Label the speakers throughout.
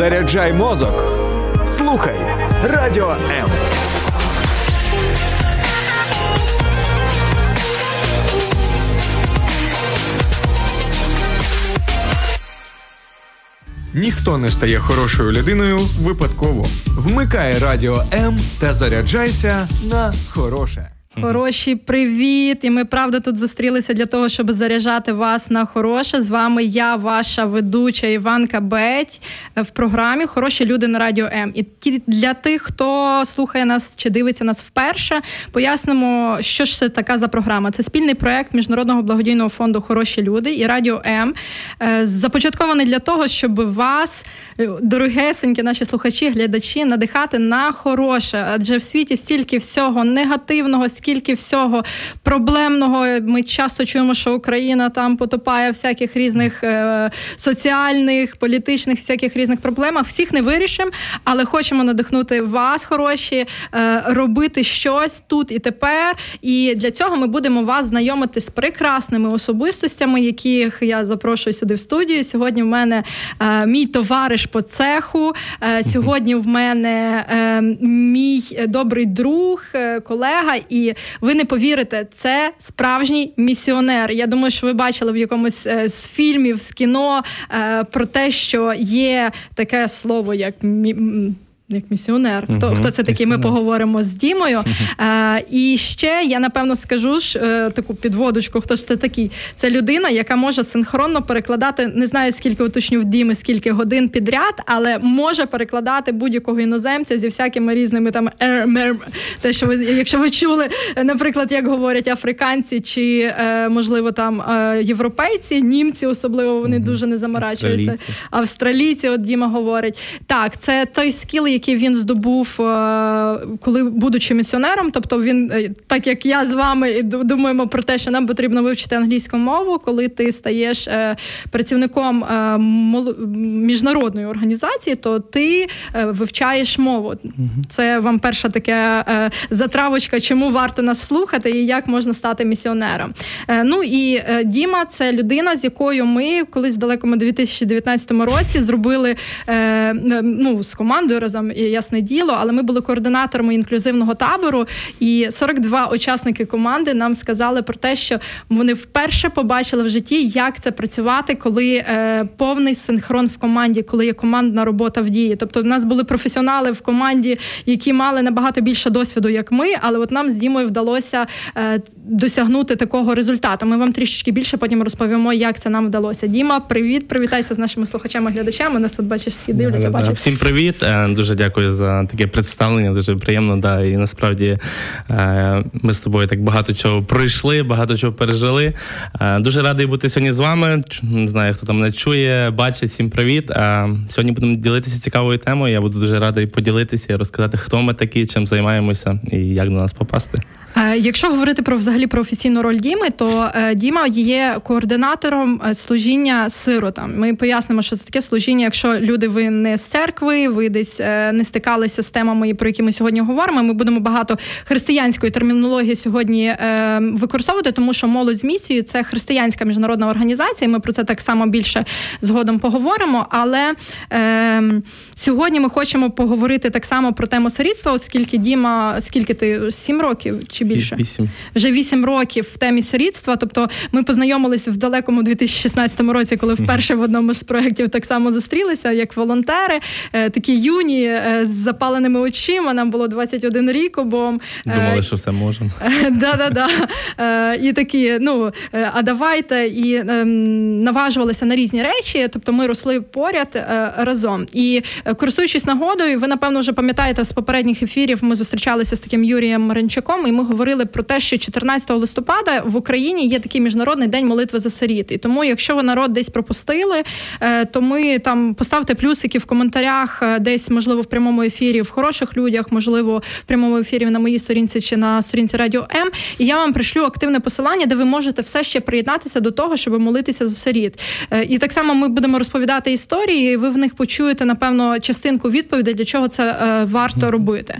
Speaker 1: Заряджай мозок. Слухай радіо М. Ніхто не стає хорошою людиною випадково. Вмикай радіо М та заряджайся на хороше.
Speaker 2: Хороші, привіт! І ми правда тут зустрілися для того, щоб заряджати вас на хороше. З вами я, ваша ведуча Іванка Беть в програмі Хороші люди на радіо М. І для тих, хто слухає нас чи дивиться нас вперше, пояснимо, що ж це така за програма. Це спільний проект міжнародного благодійного фонду Хороші люди і Радіо М. Е, започаткований для того, щоб вас, е, дорогесенькі наші слухачі, глядачі, надихати на хороше, адже в світі стільки всього негативного скільки всього проблемного. Ми часто чуємо, що Україна там потопає всяких різних е, соціальних, політичних, всяких різних проблемах. Всіх не вирішимо, але хочемо надихнути вас, хороші, е, робити щось тут і тепер. І для цього ми будемо вас знайомити з прекрасними особистостями, яких я запрошую сюди в студію. Сьогодні в мене е, мій товариш по цеху. Е, сьогодні в мене е, мій добрий друг, е, колега. і ви не повірите, це справжній місіонер. Я думаю, що ви бачили в якомусь е, з фільмів з кіно е, про те, що є таке слово як як місіонер. Хто uh хто це такий? Ми поговоримо з Дімою. Uh-huh. І ще я напевно скажу ж е, таку підводочку. Хто ж це такий? Це людина, яка може синхронно перекладати. Не знаю скільки уточню в Діми, скільки годин підряд, але може перекладати будь-якого іноземця зі всякими різними там ер, те, що ви, якщо ви чули, наприклад, як говорять африканці чи е, можливо там європейці, німці особливо вони uh дуже не заморачуються. Австралійці. Австралійці, от Діма говорить. Так, це той скіл, який він здобув, е, коли будучи місіонером. Тобто він, е, так як я з вами думаємо про те, що нам потрібно вивчити англійську мову, коли ти стаєш е, працівником міжнародної організації, то ти вивчаєш мову. Це вам перша така затравочка, чому варто нас слухати і як можна стати місіонером. Ну і Діма це людина, з якою ми колись в далекому 2019 році зробили ну, з командою разом ясне діло, але ми були координаторами інклюзивного табору, і 42 учасники команди нам сказали про те, що вони вперше побачили в житті, як це працювати, коли е, повний синхрон в команді, коли є командна робота в дії. Тобто, в нас були професіонали в команді, які мали набагато більше досвіду, як ми, але от нам з Дімою вдалося е, досягнути такого результату. Ми вам трішечки більше потім розповімо, як це нам вдалося. Діма, привіт, привітайся з нашими слухачами, глядачами. Нас тут бачиш, всі дивляться. бачать.
Speaker 3: Всім привіт, е, дуже дякую за таке представлення. Дуже приємно. Да, І насправді е, ми з тобою так багато чого пройшли, багато чого пережили. Е, дуже радий бути сьогодні з вами. Не знаю, хто там мене чує, бачить. Всім привіт. Сьогодні будемо ділитися цікавою темою. Я буду дуже радий поділитися і розказати, хто ми такі, чим займаємося і як до нас попасти.
Speaker 2: Е, якщо говорити про взагалі про офіційну роль Діми, то е, Діма є координатором е, служіння сиротам. Ми пояснимо, що це таке служіння. Якщо люди ви не з церкви, ви десь не стикалися з темами, про які ми сьогодні говоримо. Ми будемо багато християнської термінології сьогодні використовувати, тому що молодь з місією це християнська міжнародна організація. Ми про це так само більше згодом поговоримо. Але е, сьогодні ми хочемо поговорити так само про тему сирітства, оскільки Діма, скільки ти сім років чи більше?
Speaker 3: Вісім.
Speaker 2: Вже вісім років в темі сирітства. Тобто ми познайомилися в далекому 2016 році, коли вперше в одному з проєктів так само зустрілися, як волонтери, е, такі юні е, з запаленими очима. Нам було 21 рік обом.
Speaker 3: Е, Думали, що все можемо.
Speaker 2: Да-да-да. І такі, ну а давайте і ем, наважувалися на різні речі. Тобто ми росли поряд разом. І користуючись нагодою, ви напевно вже пам'ятаєте з попередніх ефірів. Ми зустрічалися з таким Юрієм Маринчаком, і ми говорили про те, що 14 листопада в Україні є такий міжнародний день молитви за сиріт. І тому, якщо ви народ десь пропустили, е, то ми там поставте плюсики в коментарях, е, десь можливо в прямому ефірі в хороших людях, можливо, в прямому ефірі на моїй сторінці чи на сторінці Радіо М. І я вам пришлю активне посилання, де ви можете все ще приєднатися до того, щоб молитися за сиріт. Е, і так само ми будемо розповідати історії. і Ви в них почуєте напевно частинку відповідей, для чого це варто робити.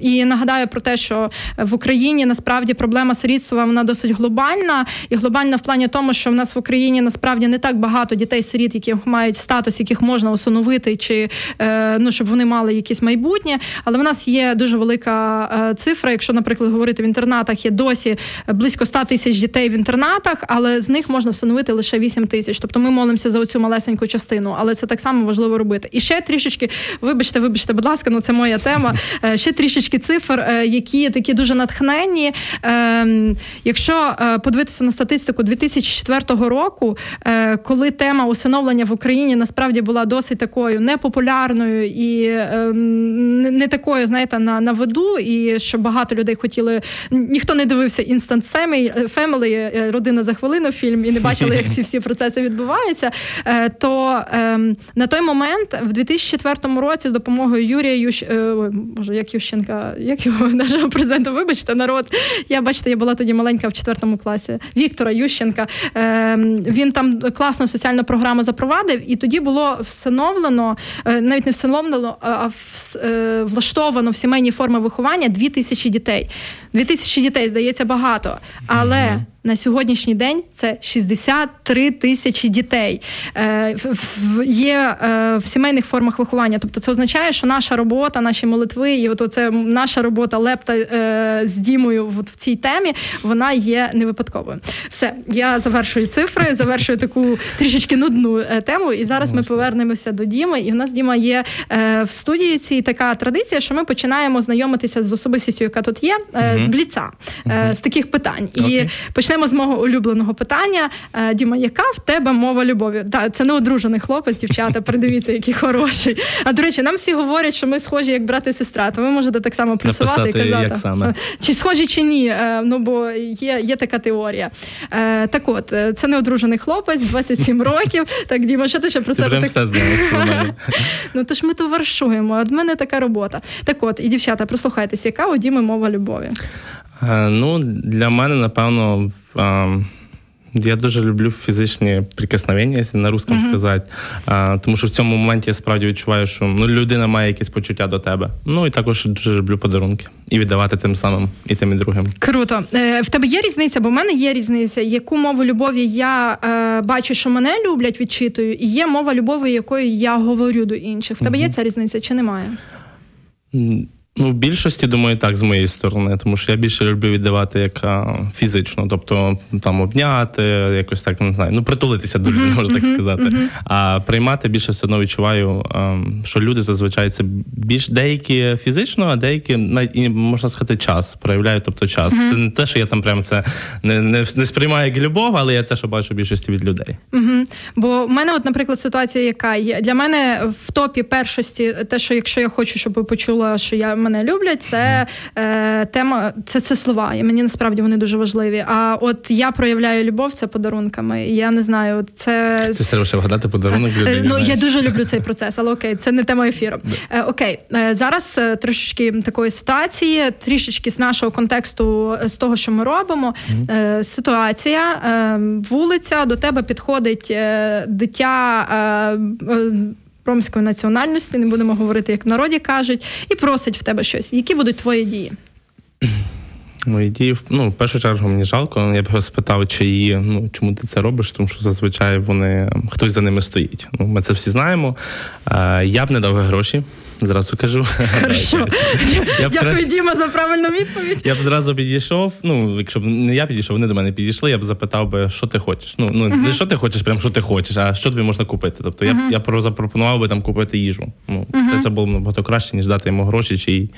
Speaker 2: І нагадаю про те, що в Україні насправді проблема сирітства вона досить глобальна, і глобальна в плані тому, що в нас в Україні насправді не так багато дітей-сиріт, які мають статус, яких можна усиновити, чи е, ну щоб вони мали якісь майбутнє. Але в нас є дуже велика е, цифра. Якщо, наприклад, говорити в інтернатах, є досі близько 100 тисяч дітей в інтернатах, але з них можна всиновити лише 8 тисяч. Тобто ми молимося за оцю малесеньку частину, але це так само важливо робити. І ще трішечки, вибачте, вибачте, будь ласка, ну це моя тема. Е, ще трішечки цифр, які такі дуже натхненні. Ем, якщо е, подивитися на статистику 2004 року, коли тема усиновлення в Україні насправді була досить такою непопулярною і ем, не такою, знаєте, на на виду, і що багато людей хотіли. Ніхто не дивився Instant Family, родина за хвилину фільм і не бачили, як ці всі процеси відбуваються. То ем, на той момент, в 2004 році, з допомогою Юрія Ющ... Боже, як Ющенка, як його нашого президента, вибачте, народ. Я бачите, я була тоді маленька в четвертому класі. Віктора Ющенка. Е, він там класну соціальну програму запровадив, і тоді було встановлено, е, навіть не встановлено, а е, влаштовано в сімейні форми виховання дві тисячі дітей. Дві тисячі дітей здається багато, але на сьогоднішній день це 63 тисячі дітей е, є е, в сімейних формах виховання. Тобто, це означає, що наша робота, наші молитви, і от це наша робота лепта е, з Дімою от в цій темі, вона є не випадковою. Все, я завершую цифри, завершую таку трішечки нудну тему. І зараз ми повернемося до Діми. І в нас Діма є в студії цій така традиція, що ми починаємо знайомитися з особистістю, яка тут є, з бліца, з таких питань. І почнемо почнемо з мого улюбленого питання. Е, Діма, яка в тебе мова любові? Так, це не одружений хлопець, дівчата. Придивіться, який хороший. А до речі, нам всі говорять, що ми схожі як брат і сестра. То ви можете так само просувати і казати,
Speaker 3: як саме.
Speaker 2: чи схожі, чи ні. Е, ну бо є є така теорія. Е, так от, це не одружений хлопець, 27 років. Так, Діма, що ти ще про себе
Speaker 3: так... все знаєш
Speaker 2: Ну то ж ми товаришуємо. От мене така робота. Так от, і дівчата, прослухайтеся, яка у Діми мова любові?
Speaker 3: Ну, для мене, напевно, я дуже люблю фізичні прикосновення, якщо на русском uh-huh. сказати. А, Тому що в цьому моменті я справді відчуваю, що ну, людина має якесь почуття до тебе. Ну і також дуже люблю подарунки і віддавати тим самим і тим і другим.
Speaker 2: Круто. Е, В тебе є різниця, бо в мене є різниця. Яку мову любові я е, бачу, що мене люблять, відчитую, і є мова любові, якою я говорю до інших. В тебе uh-huh. є ця різниця чи немає?
Speaker 3: Ну, в більшості, думаю, так, з моєї сторони, тому що я більше люблю віддавати як а, фізично, тобто там обняти, якось так не знаю, ну притулитися дуже uh-huh, можна так сказати. А приймати більше все одно відчуваю, а, що люди зазвичай це більш деякі фізично, а деякі і можна сказати час проявляють, тобто час. Це не те, що я там прямо це не не, не сприймаю як любов, але я це що бачу більшості від людей.
Speaker 2: Бо в мене, от, наприклад, ситуація, яка є для мене в топі першості, те, що якщо я хочу, щоб ви почула, що я мене люблять, це е, тема, це це слова. І мені насправді вони дуже важливі. А от я проявляю любов це подарунками. Я не знаю, це
Speaker 3: Це треба ще вгадати подарунок. Е, людині,
Speaker 2: ну я дуже люблю цей процес, але окей, це не тема ефіру. Е, окей, е, зараз е, трошечки такої ситуації, трішечки з нашого контексту, з того, що ми робимо. Е, ситуація, вулиця до тебе підходить дитя ромської національності, не будемо говорити, як в народі кажуть, і просить в тебе щось. Які будуть твої дії?
Speaker 3: Мої дії, ну, в першу чергу мені жалко. Я б його спитав, чи її, ну чому ти це робиш, тому що зазвичай вони хтось за ними стоїть. Ну, Ми це всі знаємо. Я б не дав гроші. Зразу кажу.
Speaker 2: Хорошо. Я Дякую. Діма, за правильну відповідь.
Speaker 3: Я б зразу підійшов. Ну, якщо б не я підійшов, вони до мене підійшли, я б запитав би, що ти хочеш. Ну, ну не що ти хочеш, прям що ти хочеш, а що тобі можна купити. Тобто я я запропонував би там купити їжу. Ну. Це було б набагато краще, ніж дати йому гроші, чи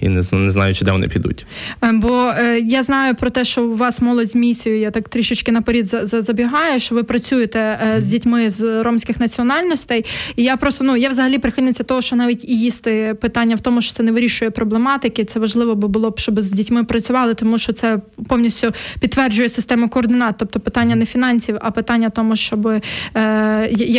Speaker 3: і не, не знаю, чи де вони підуть.
Speaker 2: Е, бо е, я знаю про те, що у вас молодь з місією, я так трішечки наперед забігаю, що ви працюєте е, з дітьми з ромських національностей. І я просто ну я взагалі прихильниця того, що навіть і їсти питання в тому, що це не вирішує проблематики. Це важливо би було б, щоб з дітьми працювали, тому що це повністю підтверджує систему координат, тобто питання не фінансів, а питання тому, щоб е,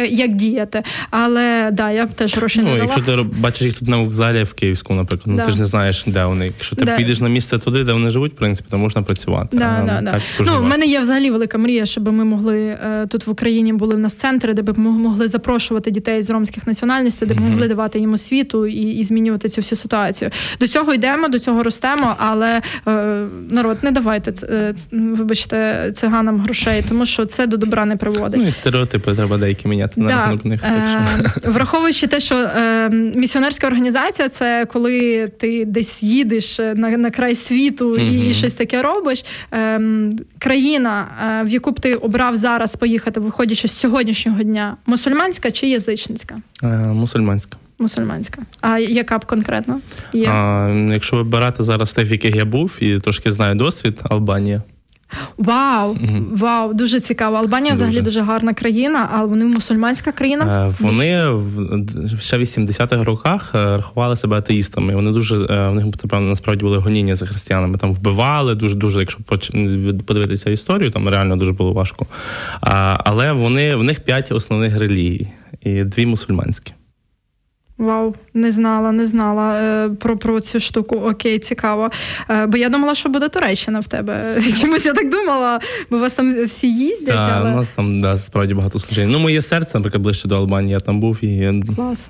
Speaker 2: як діяти. Але да, я б теж гроші
Speaker 3: ну,
Speaker 2: не
Speaker 3: дала. Якщо ти бачиш їх тут на вокзалі в Київському, наприклад, ну ти ж не знаєш, де вони. Якщо ти да. підеш на місце туди, де вони живуть, в принципі, то можна працювати.
Speaker 2: Да, да, да. Ну, в мене є взагалі велика мрія, щоб ми могли е, тут в Україні були в нас центри, де б ми могли запрошувати дітей з ромських національностей, де б могли давати їм освіту світу і і змінювати цю всю ситуацію. До цього йдемо, до цього ростемо, але е, народ, не давайте е, вибачте циганам грошей, тому що це до добра не приводить.
Speaker 3: Ну і стереотипи треба деякі міняти на рахунок них.
Speaker 2: Е, враховуючи те, що е, місіонерська організація це коли ти десь їдеш на на край світу і щось таке робиш. Е, країна, е, в яку б ти обрав зараз поїхати, виходячи з сьогоднішнього дня, мусульманська чи язичницька?
Speaker 3: Е, мусульманська.
Speaker 2: Мусульманська. А яка б конкретно? є?
Speaker 3: А, Якщо вибирати зараз тих, в яких я був, і трошки знаю досвід, Албанія.
Speaker 2: Вау, mm вау, дуже цікаво. Албанія дуже. взагалі дуже гарна країна, але вони мусульманська країна.
Speaker 3: Е, вони в ще в 80-х роках е, рахували себе атеїстами. Вони дуже е, в них напевно насправді були гоніння за християнами. Там вбивали дуже дуже. Якщо подивитися історію, там реально дуже було важко. Але вони в них п'ять основних релігій і дві мусульманські.
Speaker 2: Вау, не знала, не знала е, про про цю штуку. Окей, цікаво. Е, бо я думала, що буде Туреччина в тебе. Чомусь я так думала, бо у вас там всі їздять.
Speaker 3: Да,
Speaker 2: але...
Speaker 3: У нас там да, справді багато служень. Ну, моє серце, наприклад, ближче до Албанії, я там був і.
Speaker 2: Клас.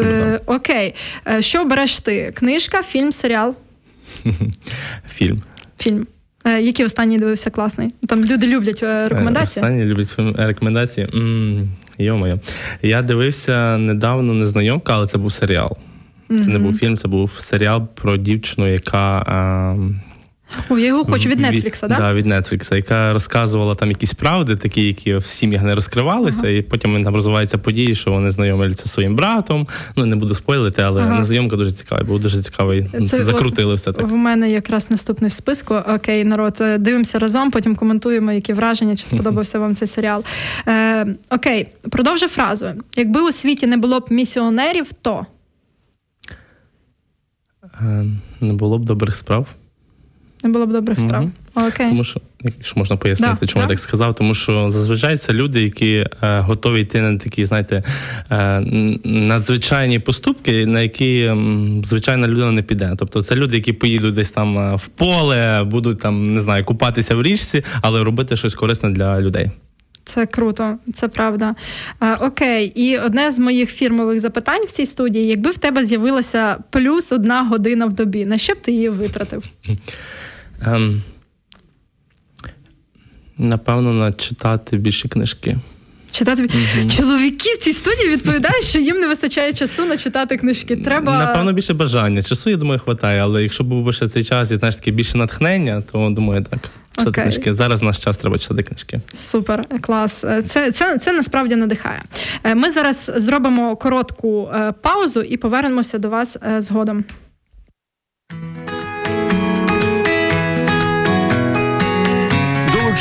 Speaker 2: Е, окей. Що береш ти? Книжка, фільм, серіал?
Speaker 3: Фільм.
Speaker 2: Фільм. Який останній дивився класний? Там люди люблять рекомендації.
Speaker 3: Останні люблять рекомендації. Йо-моє. Я дивився недавно незнайомка, але це був серіал. Це mm-hmm. не був фільм, це був серіал про дівчину, яка. А,
Speaker 2: о, я його хочу від Нетфлікса, так?
Speaker 3: Да, від Нетфлікса, яка розказувала там якісь правди, такі, які в сім'ях не розкривалися, ага. і потім там розвиваються події, що вони знайомляться зі своїм братом. Ну не буду спойлити, але ага. незнайомка дуже цікава, був дуже цікавий. Це Закрутили все так.
Speaker 2: В мене якраз наступний в списку. Окей, народ, е, дивимося разом, потім коментуємо, які враження, чи сподобався вам цей серіал. Е, Окей, продовжу фразу. Якби у світі не було б місіонерів, то.
Speaker 3: Е, не було б добрих справ.
Speaker 2: Не було б добрих справ. Угу. Окей.
Speaker 3: Тому що, якщо можна пояснити, да, чому да. я так сказав, тому що зазвичай це люди, які е, готові йти на такі, знаєте, е, надзвичайні поступки, на які е, звичайна людина не піде. Тобто це люди, які поїдуть десь там е, в поле, будуть там, не знаю, купатися в річці, але робити щось корисне для людей.
Speaker 2: Це круто, це правда. А, Окей, і одне з моїх фірмових запитань в цій студії: якби в тебе з'явилася плюс одна година в добі, на що б ти її витратив? Ем,
Speaker 3: Напевно, на читати більше книжки.
Speaker 2: Читати угу. чоловіки в цій студії відповідають, що їм не вистачає часу на читати книжки. Треба
Speaker 3: напевно більше бажання. Часу, я думаю, вистачає, але якщо був би ще цей час і знаєш таке більше натхнення, то думаю, так. Читати okay. книжки. Зараз наш час треба читати книжки.
Speaker 2: Супер, клас. Це це, це насправді надихає. Е, ми зараз зробимо коротку е, паузу і повернемося до вас е, згодом.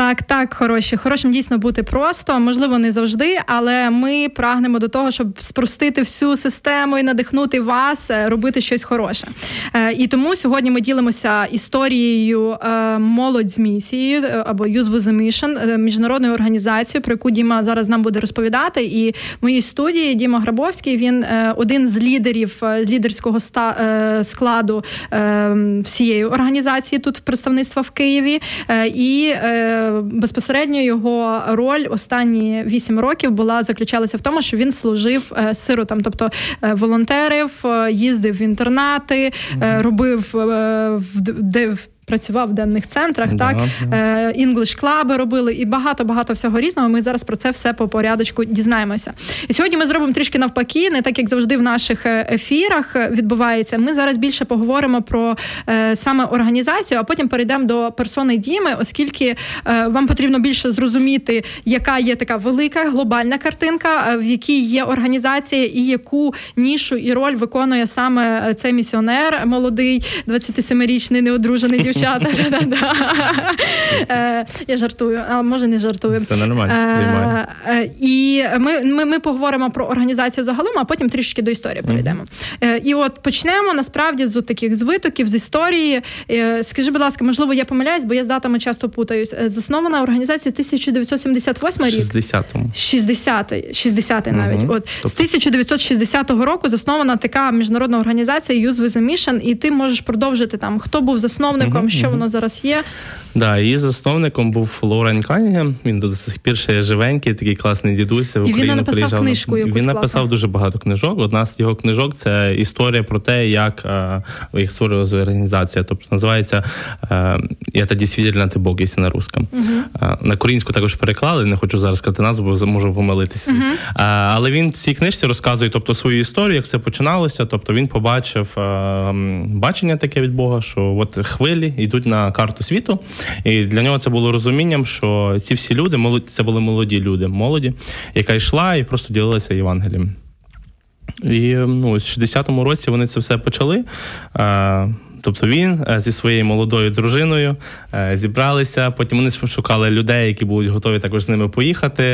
Speaker 2: Так, так, хороші. Хорошим дійсно бути просто, можливо, не завжди, але ми прагнемо до того, щоб спростити всю систему і надихнути вас е, робити щось хороше. Е, і тому сьогодні ми ділимося історією е, молодь з місією або Youth with a Mission, міжнародною організацією, про яку Діма зараз нам буде розповідати. І в моїй студії Діма Грабовський він один з лідерів лідерського складу всієї організації тут представництва в Києві. І безпосередньо його роль останні вісім років була заключалася в тому, що він служив е, сиротам, тобто е, волонтерив, е, їздив в інтернати, робив в працював в денних центрах, так інглиш клаби робили і багато багато всього різного. Ми зараз про це все по порядочку дізнаємося. І сьогодні ми зробимо трішки навпаки, не так як завжди в наших е, ефірах відбувається. Ми зараз більше поговоримо про е, саме організацію, а потім перейдемо до персони Діми, оскільки е, вам потрібно більше зрозуміти, яка є така велика глобальна картинка, в якій є організація, і яку нішу і роль виконує саме цей місіонер молодий, 27-річний неодружений дівчина дівчата. Е, я жартую, а може не жартую.
Speaker 3: Це нормально.
Speaker 2: Е, і ми, ми, поговоримо про організацію загалом, а потім трішки до історії перейдемо. І от почнемо насправді з таких звитоків, з історії. Скажи, будь ласка, можливо, я помиляюсь, бо я з датами часто путаюсь. Заснована організація 1978 рік.
Speaker 3: 60-му.
Speaker 2: 60-й, 60-й навіть. От тобто... з 1960 року заснована така міжнародна організація Youth with a Mission, і ти можеш продовжити там, хто був засновником, що воно зараз є.
Speaker 3: Да, її засновником був Лорен Канінгем. Він до сих пір ще живенький, такий класний дідусь. В Україну
Speaker 2: він написав приїжджав. книжку.
Speaker 3: Якусь він написав класну. дуже багато книжок. Одна з його книжок це історія про те, як а, їх створювалася організація. Тобто називається Я тоді свідельна ти Бог, якщо на русском. Uh-huh. На корінську також переклали. Не хочу зараз сказати назву, бо можу помилитися. Uh-huh. А, але він в цій книжці розказує тобто, свою історію, як це починалося. Тобто він побачив а, бачення таке від Бога, що от хвилі йдуть на карту світу. І для нього це було розумінням, що ці всі люди, це були молоді люди, молоді, яка йшла і просто ділилася Євангелієм. І ну, в 60-му році вони це все почали. Тобто він е, зі своєю молодою дружиною е, зібралися. Потім вони шукали людей, які будуть готові також з ними поїхати,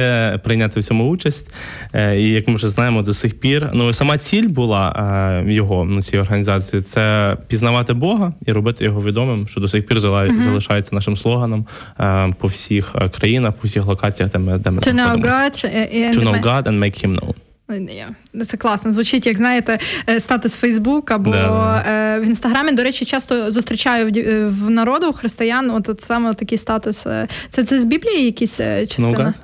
Speaker 3: прийняти в цьому участь. Е, і як ми вже знаємо, до сих пір ну сама ціль була його ну, цієї організації це пізнавати Бога і робити його відомим, що до сих пір залишається нашим слоганом по всіх країнах, по всіх локаціях, де ми де ми
Speaker 2: To know God
Speaker 3: and make him known.
Speaker 2: Це класно. Звучить, як знаєте, е, статус Фейсбук або да. Е, в інстаграмі. До речі, часто зустрічаю в, е, в народу християн. От, от саме такий статус. Це це з Біблії якісь частина?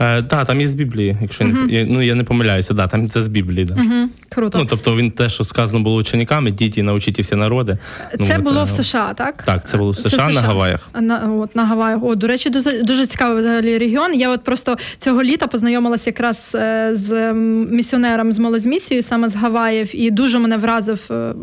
Speaker 3: Е, Так, там є з Біблії, якщо uh-huh. не ну я не помиляюся, да, там це з Біблії. Да.
Speaker 2: Uh-huh. Круто.
Speaker 3: Ну, Тобто він те, що сказано було учениками, діти навчіть всі народи.
Speaker 2: Ну, це ну, було в США, так?
Speaker 3: Так, це було в США, США. на Гаваях.
Speaker 2: На от на Гаваях. О, до речі, дуже дуже цікавий взагалі регіон. Я от просто цього літа познайомилася якраз е, з місіонером з молодьмісією, саме з Гаваїв, і дуже мене вразив е,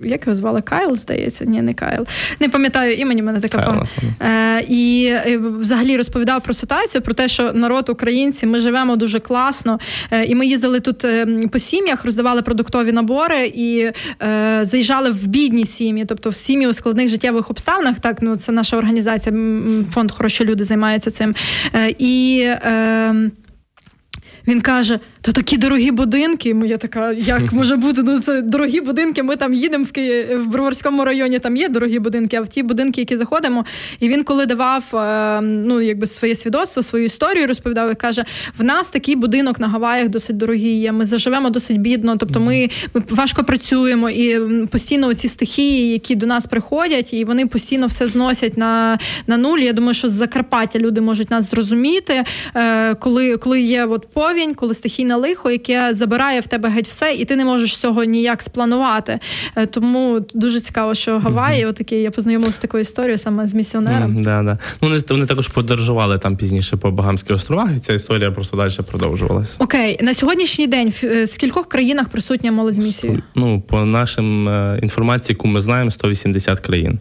Speaker 2: як його звали Кайл, здається? Ні, не Кайл. Не пам'ятаю імені, мене така пам'ять. Е, І е, взагалі розповідав про ситуацію, про те, що народ українці, ми живемо дуже класно. Е, І ми їздили тут е, по сім'ях, роздавали продуктові набори і е, заїжджали в бідні сім'ї, тобто в сім'ї у складних життєвих обставинах. Так, ну це наша організація, фонд хороші люди займається цим. Е, І е, він каже: то такі дорогі будинки. Я така, як може бути? Ну це дорогі будинки. Ми там їдемо в Ки... в Броварському районі, там є дорогі будинки, а в ті будинки, які заходимо. І він, коли давав е, ну, якби своє свідоцтво, свою історію розповідав і каже: в нас такий будинок на Гаваях досить дорогий є. Ми заживемо досить бідно. Тобто, ми, ми важко працюємо і постійно ці стихії, які до нас приходять, і вони постійно все зносять на на нуль. Я думаю, що з Закарпаття люди можуть нас зрозуміти, е, коли коли є от повінь, коли стихійна лихо, яке забирає в тебе геть все, і ти не можеш цього ніяк спланувати. Е, тому дуже цікаво, що Гаваї, mm-hmm. отакі, я познайомилася з такою історією саме з місіонером.
Speaker 3: Mm, да, да. Ну, вони, вони також подорожували там пізніше по Багамських островах, і ця історія просто далі продовжувалася.
Speaker 2: Окей, на сьогоднішній день в е, скількох країнах присутня молодь з місією?
Speaker 3: Ну, по нашим е, інформації, яку ми знаємо, 180 країн.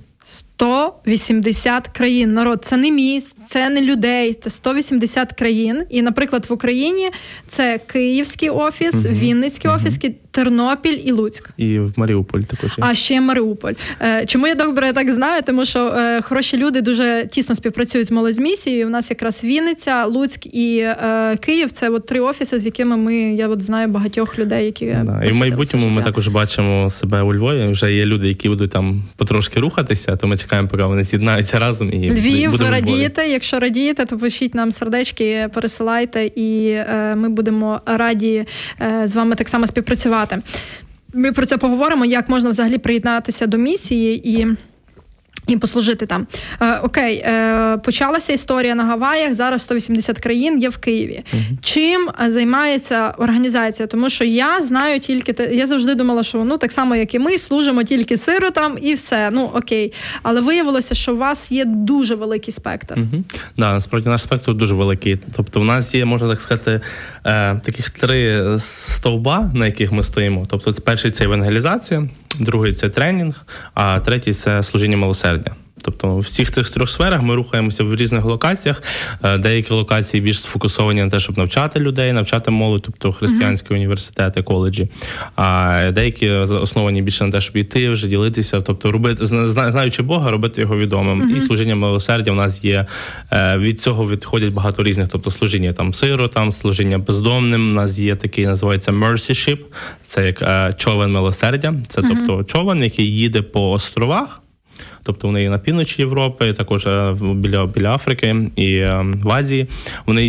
Speaker 2: 180 країн. Народ це не міст, це не людей, це 180 країн. І, наприклад, в Україні це Київський офіс, угу. Вінницький угу. офіс, Тернопіль і Луцьк.
Speaker 3: І в Маріуполь також.
Speaker 2: А ще Маріуполь. Е, чому я добре так знаю? Тому що е, хороші люди дуже тісно співпрацюють з молодьмісією. У нас якраз Вінниця, Луцьк і е, Київ це от три офіси, з якими ми я от знаю багатьох людей, які
Speaker 3: да. і в майбутньому ми також бачимо себе у Львові. Вже є люди, які будуть там потрошки рухатися. То ми чекаємо, поки вони з'єднаються разом. І
Speaker 2: Львів, ви радієте. Якщо радієте, то пишіть нам сердечки, пересилайте, і ми будемо раді з вами так само співпрацювати. Ми про це поговоримо, як можна взагалі приєднатися до місії і. І послужити там. Е, Окей, е, почалася історія на Гаваях. Зараз 180 країн є в Києві. uh Чим займається організація? Тому що я знаю тільки те, я завжди думала, що ну так само, як і ми, служимо тільки сиротам і все. Ну окей. Але виявилося, що у вас є дуже великий спектр.
Speaker 3: uh Да, насправді наш спектр дуже великий. Тобто, в нас є, можна так сказати, е, таких три стовба, на яких ми стоїмо. Тобто, перший це евангелізація, другий це тренінг, а третій це служіння милосердя. Тобто в всіх цих трьох сферах ми рухаємося в різних локаціях. Е, деякі локації більш сфокусовані на те, щоб навчати людей, навчати молодь, тобто християнські університети, коледжі. А деякі основані більше на те, щоб йти вже ділитися, тобто робити знаючи Бога, робити його відомим. Mm-hmm. І служіння милосердя в нас є е, від цього відходять багато різних, тобто служіння там сиротам, служіння бездомним. У нас є такий, називається mercy ship, Це як е, човен милосердя. Це тобто човен, який їде по островах. Тобто вони є на півночі Європи, також е, біля біля Африки і е, в Азії. Вони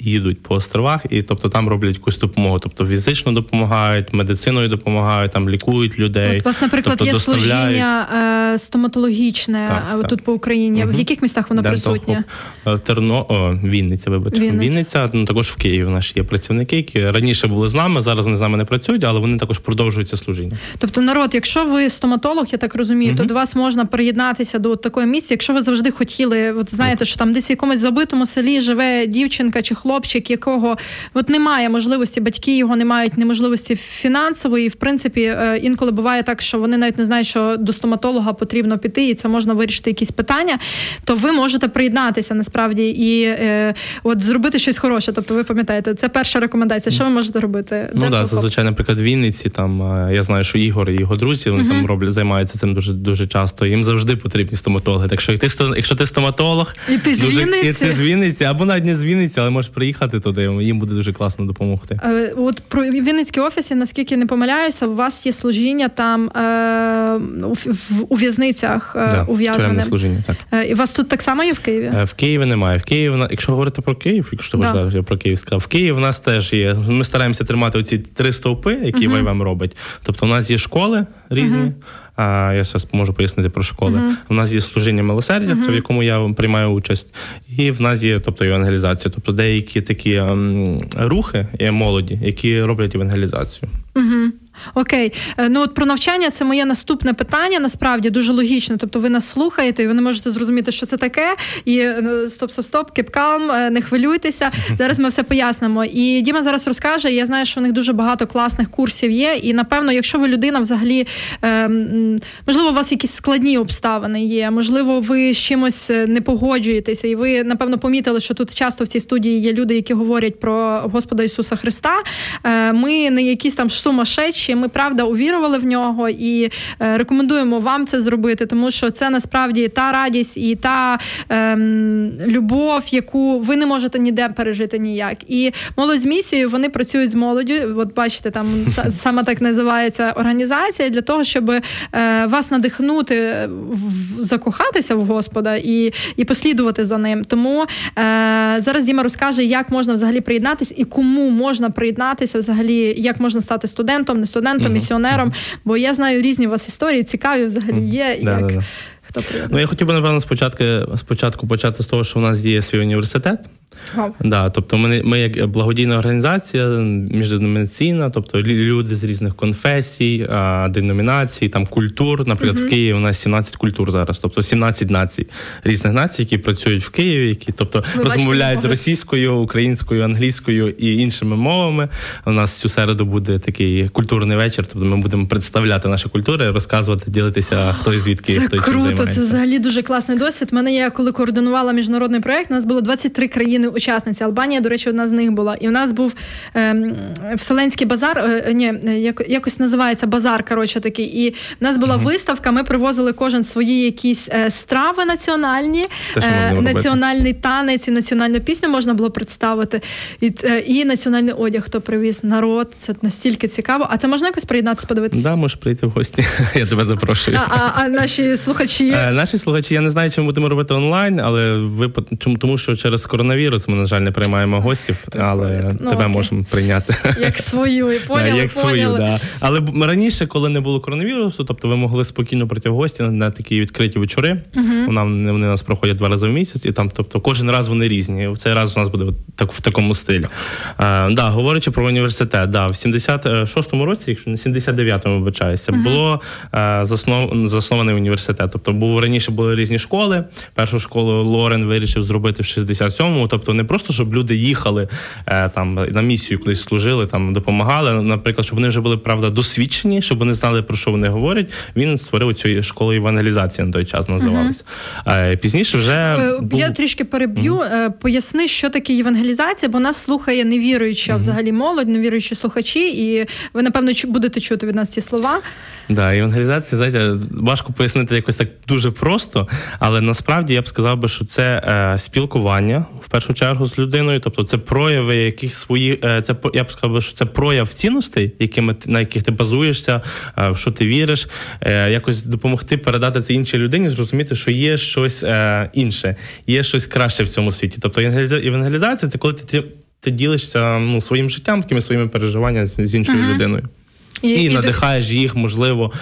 Speaker 3: їдуть по островах, і тобто там роблять якусь допомогу. Тобто фізично допомагають, медициною допомагають, там лікують людей.
Speaker 2: От, вас, наприклад, тобто, є служіння е, стоматологічне так, тут так. по Україні. Угу. В яких містах воно присутнє?
Speaker 3: Терно о, Вінниця, вибачте. Вінниця. Вінниця, ну також в Києві. Наші є працівники, які раніше були з нами, зараз вони з нами не працюють, але вони також продовжують це служіння.
Speaker 2: Тобто, народ, якщо ви стоматолог, я так розумію, угу. то до вас можна приєднатися до такої місця, якщо ви завжди хотіли, от знаєте, що там десь в якомусь забитому селі живе дівчинка чи хлопчик, якого от немає можливості, батьки його не мають неможливості фінансової. І в принципі, е, інколи буває так, що вони навіть не знають, що до стоматолога потрібно піти, і це можна вирішити якісь питання. То ви можете приєднатися насправді і е, от зробити щось хороше. Тобто, ви пам'ятаєте, це перша рекомендація. Що ви можете робити?
Speaker 3: Ну так, зазвичай, наприклад, в Вінниці там е, я знаю, що Ігор і його друзі вони uh там роблять, займаються цим дуже дуже часто. Їм завжди потрібні стоматологи. Так що як ти якщо ти стоматолог,
Speaker 2: і ти з дуже, Вінниці?
Speaker 3: І або навіть не з Вінниці, але можеш приїхати туди. Їм буде дуже класно допомогти.
Speaker 2: Е, от про Вінницькій офісі, наскільки не помиляюся, у вас є служіння там е, в, у в'язницях е, да, ув'язненим.
Speaker 3: служіння, так.
Speaker 2: Е, і вас тут так само є в Києві?
Speaker 3: Е, в Києві немає. В Києві, якщо говорити про Київ, якщо да. можна, я про Київ сказав, в Києві в нас теж є. Ми стараємося тримати оці три стовпи, які uh-huh. ВМ робить. Тобто, у нас є школи різні. Uh-huh. А я зараз можу пояснити про школи. Uh-huh. У нас є служіння милосердя, uh-huh. в якому я приймаю участь, і в нас є тобто евангелізація, тобто деякі такі ем, рухи молоді, які роблять евангелізацію.
Speaker 2: Угу. Окей, е, ну от про навчання це моє наступне питання. Насправді дуже логічно. Тобто, ви нас слухаєте, і ви не можете зрозуміти, що це таке. І е, стоп, стоп, стоп, кепкалм, не хвилюйтеся. Зараз ми все пояснимо. І Діма зараз розкаже. Я знаю, що в них дуже багато класних курсів є. І напевно, якщо ви людина взагалі можливо, у вас якісь складні обставини є, можливо, ви з чимось е, не погоджуєтеся, і ви напевно помітили, що тут часто в цій студії є люди, які говорять про Господа Ісуса Христа. Ми не якісь там сумасшедші, ми правда увірували в нього і е, рекомендуємо вам це зробити, тому що це насправді та радість і та ем, любов, яку ви не можете ніде пережити ніяк. І молодь з місією вони працюють з молоддю. От бачите, там саме так називається організація для того, щоб е, вас надихнути в, закохатися в Господа і і послідувати за ним. Тому е, зараз Діма розкаже, як можна взагалі приєднатися і кому можна приєднатися, взагалі, як можна стати студентом, не студентом, місіонером. Бо я знаю різні у вас історії, цікаві взагалі є.
Speaker 3: Як... Хто Ну, я хотів би, напевно, спочатку спочатку почати з того, що в нас є свій університет. Да, тобто ми ми як благодійна організація, міжденомінаційна, тобто люди з різних конфесій, деномінацій, там культур. Наприклад, uh-huh. в Києві у нас 17 культур зараз, тобто 17 націй різних націй, які працюють в Києві, які тобто Ми розмовляють бачите, російською, українською, англійською і іншими мовами. У нас цю середу буде такий культурний вечір. Тобто ми будемо представляти наші культури, розказувати, ділитися, хто звідки
Speaker 2: це
Speaker 3: хто
Speaker 2: круто.
Speaker 3: Чим
Speaker 2: це взагалі дуже класний досвід. Мене я коли координувала міжнародний проект, у нас було 23 країни учасниці. Албанія, до речі, одна з них була. І в нас був ем, Вселенський базар. Е, ні, як, якось називається базар. Коротше такий. І в нас була mm виставка. Ми привозили кожен свої якісь е, страви національні, е, національний танець і національну пісню можна було представити. І е, і національний одяг, хто привіз народ. Це настільки цікаво. А це можна якось приєднатися, подивитися?
Speaker 3: Да, можеш прийти в гості. Я тебе запрошую.
Speaker 2: А, а, а наші слухачі.
Speaker 3: Е, наші слухачі, я не знаю, чи ми будемо робити онлайн, але ви тому, що через коронавірус ми, на жаль, не приймаємо гостів, але ну, тебе окей. можемо прийняти.
Speaker 2: Як свою, і поняли,
Speaker 3: Як свою, да. Але раніше, коли не було коронавірусу, тобто ви могли спокійно прийти в гості на такі відкриті вечори. uh Вони, вони нас проходять два рази в місяць, і там, тобто, кожен раз вони різні. В цей раз у нас буде так в такому стилі. А, да, Говорячи про університет, да, в 76-му році, якщо не 79-му вибачаюся, uh було а, заснов, заснований університет. Тобто був раніше були різні школи. Першу школу Лорен вирішив зробити в 67-му. Тобто, не просто щоб люди їхали е, там на місію, кудись служили, там допомагали. Наприклад, щоб вони вже були правда досвідчені, щоб вони знали про що вони говорять. Він створив цю школу евангелізації на той час. Називалась uh-huh. пізніше. Вже
Speaker 2: був... я трішки переб'ю. Uh-huh. Поясни, що таке євангелізація, бо нас слухає невіруюча uh-huh. взагалі молодь, невіруючі слухачі, і ви напевно будете чути від нас ці слова.
Speaker 3: Да, евангелізація, знаєте, важко пояснити якось так дуже просто, але насправді я б сказав би, що це е, спілкування в першу чергу з людиною, тобто це прояви яких свої, е, це я б сказав, що це прояв цінностей, якими на яких ти базуєшся, е, в що ти віриш, е, якось допомогти передати це іншій людині, зрозуміти, що є щось е, інше, є щось краще в цьому світі. Тобто евангелізація це коли ти ти ділишся ну, своїм життям, такими своїми переживаннями з іншою uh-huh. людиною. І, і, надихаєш їх, можливо,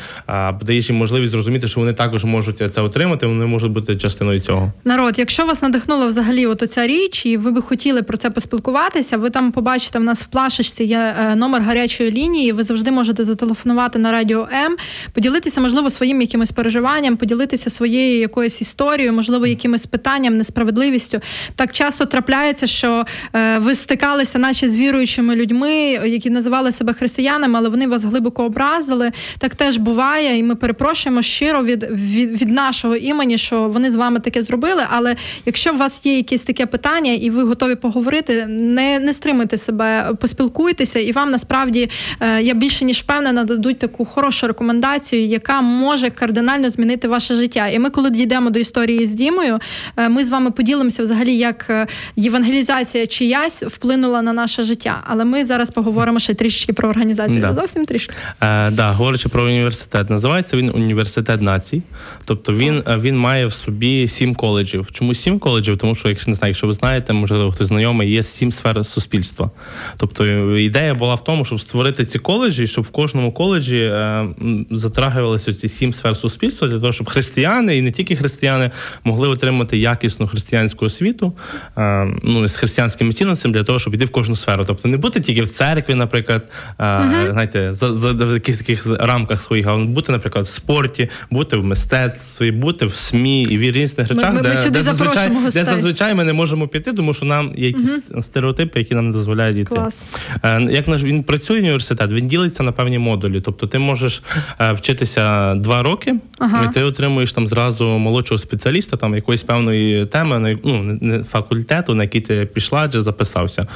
Speaker 3: даєш їм можливість зрозуміти, що вони також можуть це отримати, вони можуть бути частиною цього.
Speaker 2: Народ, якщо вас надихнула взагалі от оця річ, і ви би хотіли про це поспілкуватися, ви там побачите, в нас в плашечці є е, номер гарячої лінії. Ви завжди можете зателефонувати на радіо М, поділитися, можливо, своїм якимось переживанням, поділитися своєю якоюсь історією, можливо, якимось питанням, несправедливістю. Так часто трапляється, що е, ви стикалися, наче з віруючими людьми, які називали себе християнами, але вони вас глибоко образили. Так теж буває, і ми перепрошуємо щиро від, від, від нашого імені, що вони з вами таке зробили. Але якщо у вас є якесь таке питання, і ви готові поговорити, не не стримуйте себе, поспілкуйтеся, і вам насправді е, я більше ніж впевнена, дадуть таку хорошу рекомендацію, яка може кардинально змінити ваше життя. І ми, коли дійдемо до історії з Дімою, е, ми з вами поділимося взагалі, як е, євангелізація чиясь вплинула на наше життя. Але ми зараз поговоримо ще трішечки про організацію. Да. Зовсім трішки.
Speaker 3: Е, да, говорячи про університет, називається він університет націй. Тобто він е, він має в собі сім коледжів. Чому сім коледжів? Тому що, якщо не знаю, якщо ви знаєте, можливо, хтось знайомий, є сім сфер суспільства. Тобто ідея була в тому, щоб створити ці коледжі, щоб в кожному коледжі е, затрагувалися ці сім сфер суспільства для того, щоб християни і не тільки християни могли отримати якісну християнську освіту е, ну, з християнськими цінностями для того, щоб йти в кожну сферу. Тобто не бути тільки в церкві, наприклад, uh знаєте, за за, в таких таких рамках своїх, а бути, наприклад, в спорті, бути в мистецтві, бути в СМІ і в різних речах,
Speaker 2: ми,
Speaker 3: де,
Speaker 2: ми
Speaker 3: де, зазвичай,
Speaker 2: де
Speaker 3: зазвичай ми не можемо піти, тому що нам є якісь угу. стереотипи, які нам не дозволяють діти.
Speaker 2: Клас.
Speaker 3: Е, як наш він працює університет, він ділиться на певні модулі. Тобто ти можеш е, вчитися два роки, ага. і ти отримуєш там зразу молодшого спеціаліста, там якоїсь певної теми, ну факультету, на який ти пішла чи записався. Е,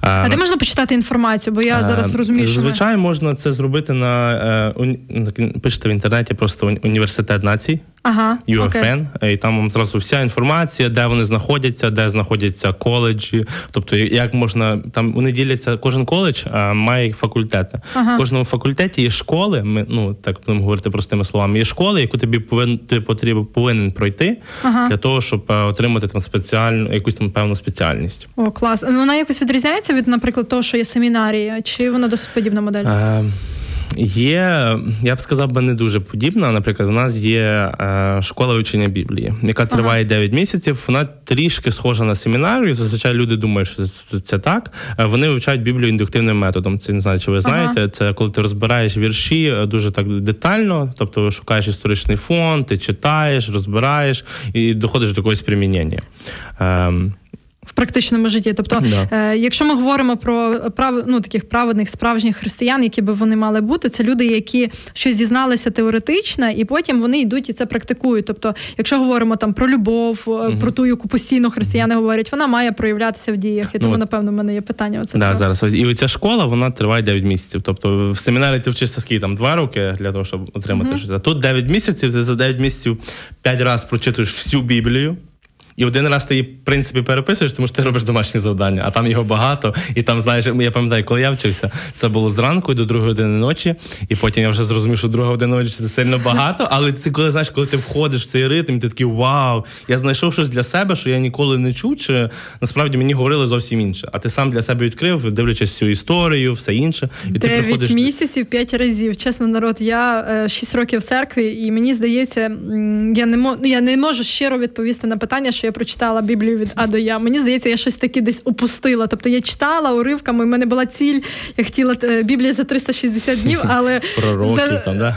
Speaker 2: а де можна почитати інформацію? Бо я зараз розумію, що
Speaker 3: звичайно можна це зробити на е, уні... пишете в інтернеті просто університет націй.
Speaker 2: Ага,
Speaker 3: UFN, okay. і там вам зразу вся інформація, де вони знаходяться, де знаходяться коледжі. Тобто, як можна там вони діляться, кожен коледж а, має факультети. Ага. В кожному факультеті є школи. Ми ну так будемо говорити простими словами. Є школи, яку тобі повинен ти потрібен повинен пройти ага. для того, щоб отримати там спеціальну якусь там певну спеціальність.
Speaker 2: О, клас. Вона якось відрізняється від, наприклад, того, що є семінарія, чи вона досить подібна модель?
Speaker 3: А, ем, Є, я б сказав би, не дуже подібна. Наприклад, у нас є е, школа вивчення Біблії, яка триває ага. 9 місяців. Вона трішки схожа на семінарію. Зазвичай люди думають, що це, так. Е, вони вивчають Біблію індуктивним методом. Це не знаю, чи ви знаєте. Ага. Це коли ти розбираєш вірші е, дуже так детально, тобто шукаєш історичний фонд, ти читаєш, розбираєш і доходиш до якогось примінення. Е,
Speaker 2: в практичному житті. Тобто, да. е, якщо ми говоримо про прав, ну, таких праведних справжніх християн, які би вони мали бути, це люди, які щось дізналися теоретично, і потім вони йдуть і це практикують. Тобто, якщо говоримо там про любов, угу. про ту, яку постійно християни говорять, вона має проявлятися в діях. І тому, ну, напевно, в мене є питання. Оце
Speaker 3: да, зараз. І ця школа вона триває 9 місяців. Тобто в семінарі ти вчишся скільки там 2 роки для того, щоб отримати угу. щось. А тут 9 місяців, ти за 9 місяців 5 разів прочитуєш всю Біблію. І один раз ти її, в принципі, переписуєш, тому що ти робиш домашні завдання, а там його багато. І там, знаєш, я пам'ятаю, коли я вчився, це було зранку до другої години ночі, і потім я вже зрозумів, що друга година ночі це сильно багато. Але це коли знаєш, коли ти входиш в цей ритм, ти такий вау, я знайшов щось для себе, що я ніколи не чув, чи насправді мені говорили зовсім інше. А ти сам для себе відкрив, дивлячись цю історію, все інше. І
Speaker 2: ти приходиш... місяців, п'ять разів. Чесно, народ, я е, шість років в церкві, і мені здається, я не можу, ну, я не можу щиро відповісти на питання, що я прочитала Біблію від А до Я. Мені здається, я щось таке десь упустила. Тобто я читала уривками, в мене була ціль, я хотіла е, Біблія за 360 днів, але
Speaker 3: Пророків за... там, да?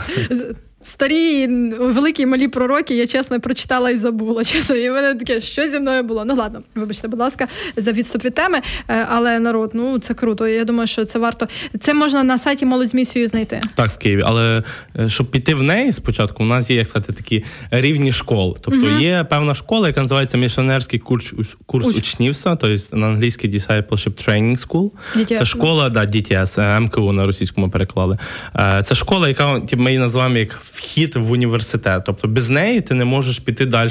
Speaker 2: Старі, великі малі пророки, я чесно прочитала і забула. Чесно, і в мене таке, що зі мною було. Ну ладно, вибачте, будь ласка, за відступ від теми. Е, але народ, ну це круто. Я думаю, що це варто. Це можна на сайті молодь з місією знайти.
Speaker 3: Так, в Києві. Але е, щоб піти в неї спочатку, у нас є як сказати такі рівні школ. Тобто uh є певна школа, яка називається місіонерський курс курс Уч. учнівства, тобто на англійський Discipleship Training School. DTS. Це школа, да, DTS, е, МКУ на російському переклали. Це школа, яка ми її називаємо як вхід в університет. Тобто без неї ти не можеш піти далі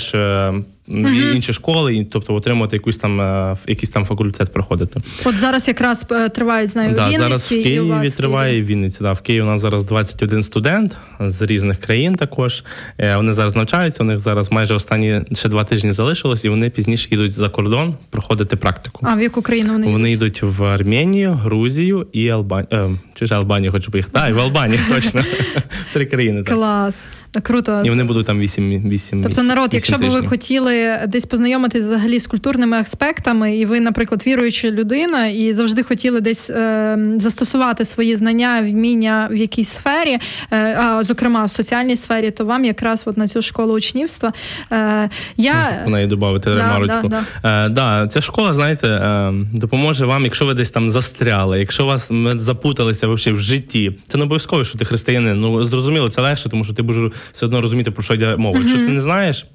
Speaker 3: uh-huh. інші школи, і тобто отримати якусь там е, якийсь там факультет проходити.
Speaker 2: От зараз якраз е, тривають знаю, да, Вінниці,
Speaker 3: зараз в Києві і триває в Вінниці. Да, в Києві у нас зараз 21 студент з різних країн. Також е, вони зараз навчаються. У них зараз майже останні ще два тижні залишилось, і вони пізніше їдуть за кордон проходити практику.
Speaker 2: А в яку країну вони
Speaker 3: Вони йдуть в Арменію, Грузію і Албанію. Чи ж Албанію хочу поїхати? Так, і в Албанії точно три країни.
Speaker 2: Клас. Круто.
Speaker 3: І вони будуть там 8 8
Speaker 2: Тобто, народ, 8 якщо б ви хотіли десь познайомитись взагалі з культурними аспектами, і ви, наприклад, віруюча людина, і завжди хотіли десь е, застосувати свої знання, вміння в якійсь сфері, е, а зокрема в соціальній сфері, то вам якраз от на цю школу учнівства. Е, я...
Speaker 3: В неї додати ремарочку. Да, да, е, да. Ця школа, знаєте, е, допоможе вам, якщо ви десь там застряли, якщо вас запуталися в житті. Це не обов'язково, що ти християнин. Ну зрозуміло, це легше, тому що ти будеш все одно розуміти, про що йде мова. Якщо ти не знаєш.